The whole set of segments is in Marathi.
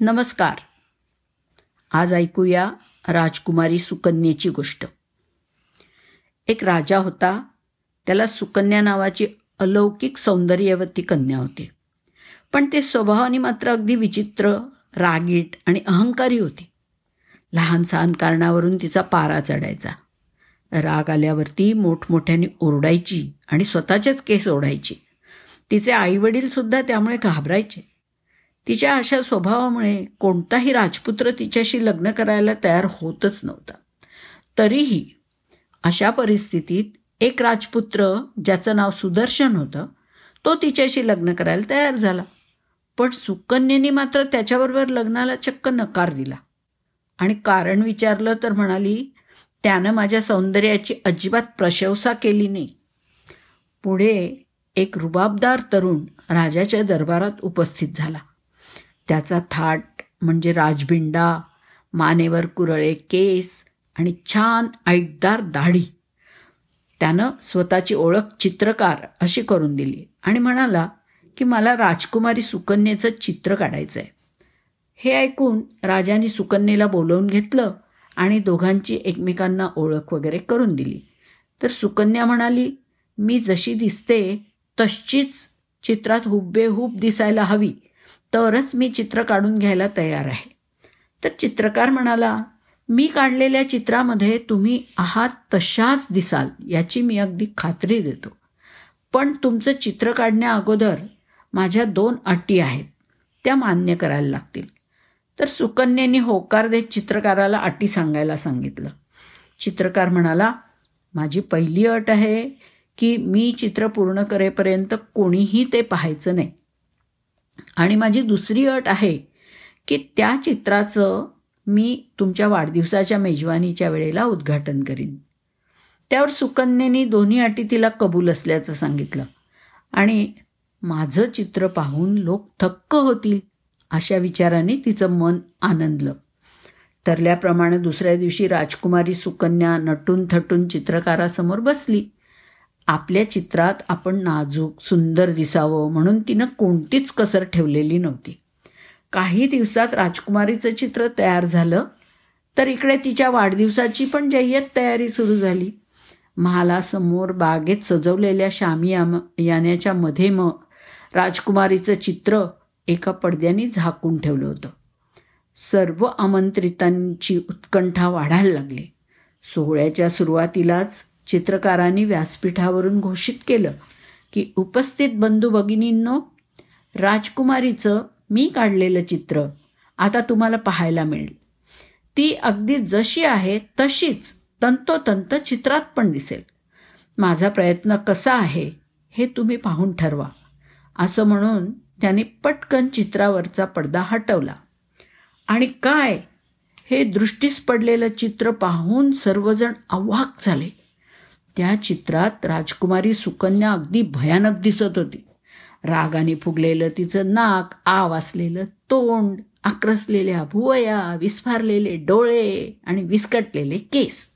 नमस्कार. आज ऐकूया राजकुमारी सुकन्येची गोष्ट. एक राजा होता त्याला सुकन्या नावाची अलौकिक सौंदर्यवती कन्या होती. पण ते स्वभावाने मात्र अगदी विचित्र रागीट आणि अहंकारी होती. लहान सहान कारणावरून तिचा पारा चढायचा. राग आल्यावरती मोठमोठ्याने ओरडायची आणि स्वतःचेच केस ओढायची. तिचे आईवडील सुद्धा त्यामुळे घाबरायचे. तिच्या अशा स्वभावामुळे कोणताही राजपुत्र तिच्याशी लग्न करायला तयार होतच नव्हता. तरीही अशा परिस्थितीत एक राजपुत्र ज्याचं नाव सुदर्शन होतं तो तिच्याशी लग्न करायला तयार झाला. पण सुकन्येने मात्र त्याच्याबरोबर लग्नाला चक्क नकार दिला. आणि कारण विचारलं तर म्हणाली त्यानं माझ्या सौंदर्याची अजिबात प्रशंसा केली नाही. पुढे एक रुबाबदार तरुण राजाच्या दरबारात उपस्थित झाला. त्याचा थाट म्हणजे राजबिंडा मानेवर कुरळे केस आणि छान ऐटदार दाढी. त्यानं स्वतःची ओळख चित्रकार अशी करून दिली आणि म्हणाला की मला राजकुमारी सुकन्येचं चित्र काढायचं आहे हे ऐकून राजाने सुकन्येला बोलवून घेतलं आणि दोघांची एकमेकांना ओळख वगैरे करून दिली. तर सुकन्या म्हणाली मी जशी दिसते तशीच चित्रात हुबेहूब दिसायला हवी. तरच मी चित्र काढून घ्यायला तयार आहे. तर चित्रकार म्हणाला मी काढलेल्या चित्रामध्ये तुम्ही आहात तशाच दिसाल याची मी अगदी खात्री देतो. पण तुमचं चित्र काढण्या अगोदर माझ्या दोन अटी आहेत त्या मान्य करायला लागतील. तर सुकन्येने होकार देत चित्रकाराला अटी सांगायला सांगितलं. चित्रकार म्हणाला माझी पहिली अट आहे की मी चित्र पूर्ण करेपर्यंत कोणीही ते पाहायचं नाही. आणि माझी दुसरी अट आहे की त्या चित्राचं मी तुमच्या वाढदिवसाच्या मेजवानीच्या वेळेला उद्घाटन करीन. त्यावर सुकन्येने दोन्ही अटी तिला कबूल असल्याचं सांगितलं. आणि माझं चित्र पाहून लोक थक्क होतील अशा विचाराने तिचं मन आनंदलं. ठरल्याप्रमाणे दुसऱ्या दिवशी राजकुमारी सुकन्या नटून थटून चित्रकारासमोर बसली. आपल्या चित्रात आपण नाजूक सुंदर दिसावं म्हणून तिनं कोणतीच कसर ठेवलेली नव्हती. काही दिवसात राजकुमारीचं चित्र तयार झालं तर इकडे तिच्या वाढदिवसाची पण जय्यत तयारी सुरू झाली. महालासमोर बागेत सजवलेल्या शामी याण्याच्या मध्ये मग राजकुमारीचं चित्र एका पडद्याने झाकून ठेवलं होतं. सर्व आमंत्रितांची उत्कंठा वाढायला लागली. सोहळ्याच्या सुरुवातीलाच चित्रकारांनी व्यासपीठावरून घोषित केलं की उपस्थित बंधू भगिनींनो राजकुमारीचं मी काढलेलं चित्र आता तुम्हाला पाहायला मिळेल. ती अगदी जशी आहे तशीच तंतोतंत चित्रात पण दिसेल. माझा प्रयत्न कसा आहे हे तुम्ही पाहून ठरवा. असं म्हणून त्याने पटकन चित्रावरचा पडदा हटवला. आणि काय? हे दृष्टीस पडलेलं चित्र पाहून सर्वजण अवाक झाले. त्या चित्रात राजकुमारी सुकन्या अगदी भयानक दिसत होती. रागाने फुगलेलं तिचं नाक आव असलेलं तोंड आक्रसलेल्या भुवया विस्फारलेले डोळे आणि विस्कटलेले केस.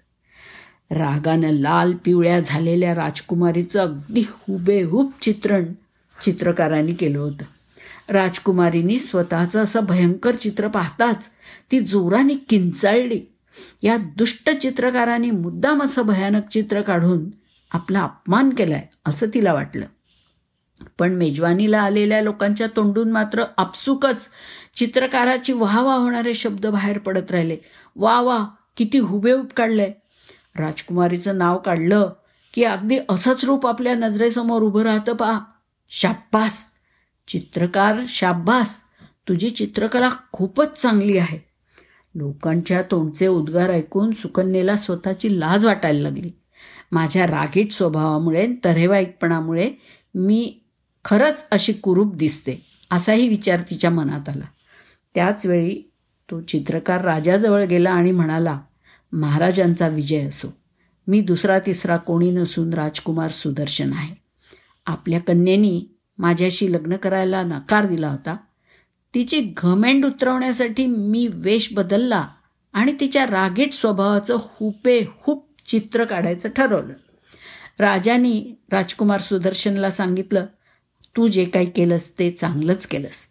रागानं लाल पिवळ्या झालेल्या राजकुमारीचं अगदी हुबेहूब चित्रण चित्रकारांनी केलं होतं. राजकुमारीनी स्वतःचं असं भयंकर चित्र पाहताच ती जोराने किंचाळली. या दुष्ट चित्रकारांनी मुद्दाम असं भयानक चित्र काढून आपला अपमान केलाय असं तिला वाटलं. पण मेजवानीला आलेल्या लोकांच्या तोंडून मात्र आपसुकच चित्रकाराची वाह वाह होणारे शब्द बाहेर पडत राहिले. वा वा किती हुबेहूब काढलंय. राजकुमारीचं नाव काढलं की अगदी असंच रूप आपल्या नजरेसमोर उभं राहतं पहा शाब्बास चित्रकार शाब्बास तुझी चित्रकला खूपच चांगली आहे. लोकांच्या तोंडचे उद्गार ऐकून सुकन्येला स्वतःची लाज वाटायला लागली. माझ्या रागीट स्वभावामुळे तरेवाईकपणामुळे मी खरंच अशी कुरूप दिसते असाही विचार तिच्या मनात आला. त्याचवेळी तो चित्रकार राजाजवळ गेला आणि म्हणाला महाराजांचा विजय असो. मी दुसरा तिसरा कोणी नसून राजकुमार सुदर्शन आहे. आपल्या कन्येनी माझ्याशी लग्न करायला नकार दिला होता. तिची घमेंड उतरवण्यासाठी मी वेश बदलला आणि तिच्या रागीट स्वभावाचं हुपे हुप चित्र काढायचं ठरवलं. राजानी राजकुमार सुदर्शनला सांगितलं तू जे काही केलंस ते चांगलंच केलंस.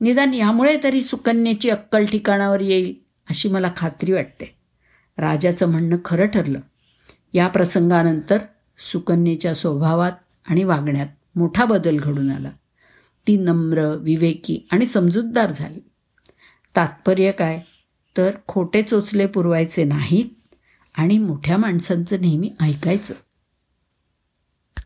निदान यामुळे तरी सुकन्याची अक्कल ठिकाणावर येईल अशी मला खात्री वाटते. राजाचं म्हणणं खरं ठरलं. या प्रसंगानंतर सुकन्येच्या स्वभावात आणि वागण्यात मोठा बदल घडून आला. ती नम्र विवेकी आणि समजूतदार झाली. तात्पर्य काय? तर खोटे चोचले पुरवायचे नाहीत आणि मोठ्या माणसांचं नेहमी ऐकायचं.